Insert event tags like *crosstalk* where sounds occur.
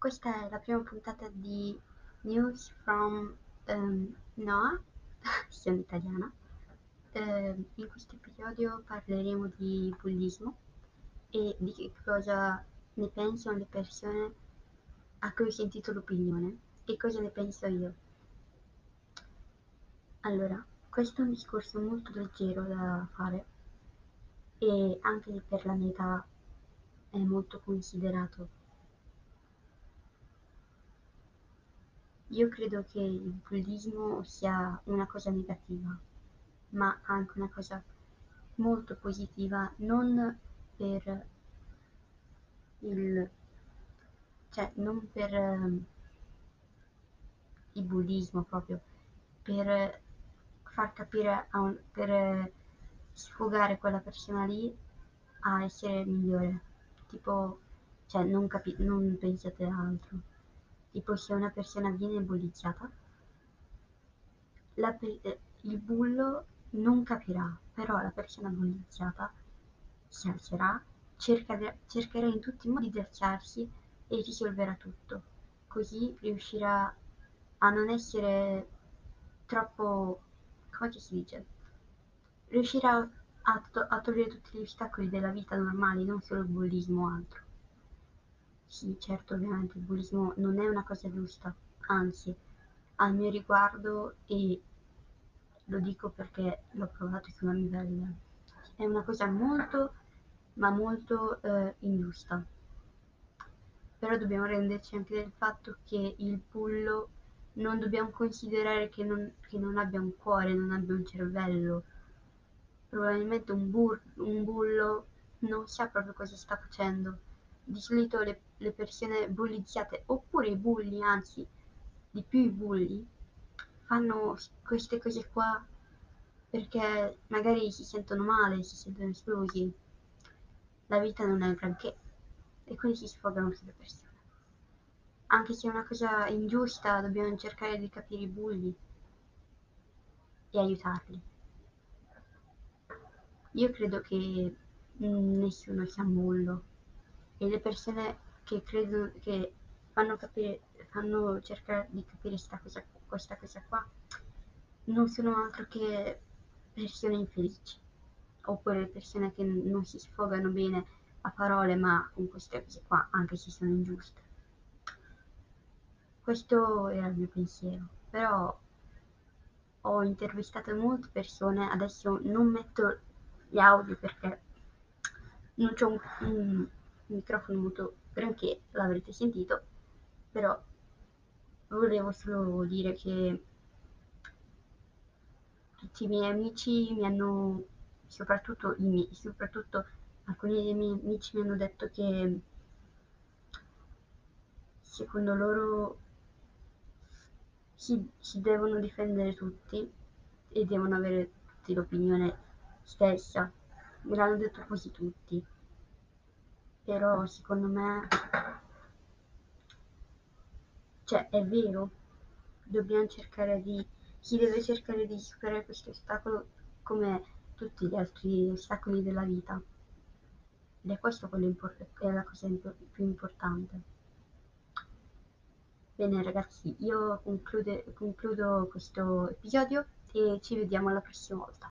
Questa è la prima puntata di News from um, Noah, *laughs* sono italiana. Uh, in questo episodio parleremo di bullismo e di che cosa ne pensano le persone a cui ho sentito l'opinione e cosa ne penso io. Allora, questo è un discorso molto leggero da fare e anche per la mia età è molto considerato. Io credo che il bullismo sia una cosa negativa, ma anche una cosa molto positiva, non per il cioè non per um, il bullismo proprio, per far capire a un, per sfogare quella persona lì a essere migliore. Tipo, cioè non, capi- non pensate altro. Tipo se una persona viene bullizzata, pe- eh, il bullo non capirà, però la persona bullizzata si alzerà, cercherà, cercherà in tutti i modi di alzarsi e risolverà tutto. Così riuscirà a non essere troppo, come si dice, riuscirà a, to- a togliere tutti gli ostacoli della vita normali, non solo il bullismo o altro. Sì, certo, ovviamente il bullismo non è una cosa giusta, anzi, al mio riguardo, e lo dico perché l'ho provato sulla mia pelle, è una cosa molto, ma molto eh, ingiusta. Però dobbiamo renderci anche del fatto che il bullo non dobbiamo considerare che non, che non abbia un cuore, non abbia un cervello. Probabilmente un, bur- un bullo non sa proprio cosa sta facendo. Di solito le, le persone bullizzate, oppure i bulli, anzi, di più i bulli, fanno queste cose qua perché magari si sentono male, si sentono esclusi. La vita non è granché e quindi si sfogano sulle persone. Anche se è una cosa ingiusta, dobbiamo cercare di capire i bulli e aiutarli. Io credo che nessuno sia bullo e le persone che credono che fanno capire fanno cercare di capire cosa, questa cosa qua non sono altro che persone infelici oppure persone che non si sfogano bene a parole ma con queste cose qua anche se sono ingiuste. Questo era il mio pensiero, però ho intervistato molte persone, adesso non metto gli audio perché non c'è un, un microfono molto granché, l'avrete sentito, però volevo solo dire che tutti i miei amici mi hanno, soprattutto, miei, soprattutto alcuni dei miei amici mi hanno detto che secondo loro si, si devono difendere tutti e devono avere tutti l'opinione stessa. Me l'hanno detto quasi tutti. Però secondo me, cioè è vero, dobbiamo cercare di, si deve cercare di superare questo ostacolo come tutti gli altri ostacoli della vita. Ed è questo quello import- è la cosa imp- più importante. Bene ragazzi, io conclude, concludo questo episodio e ci vediamo alla prossima volta.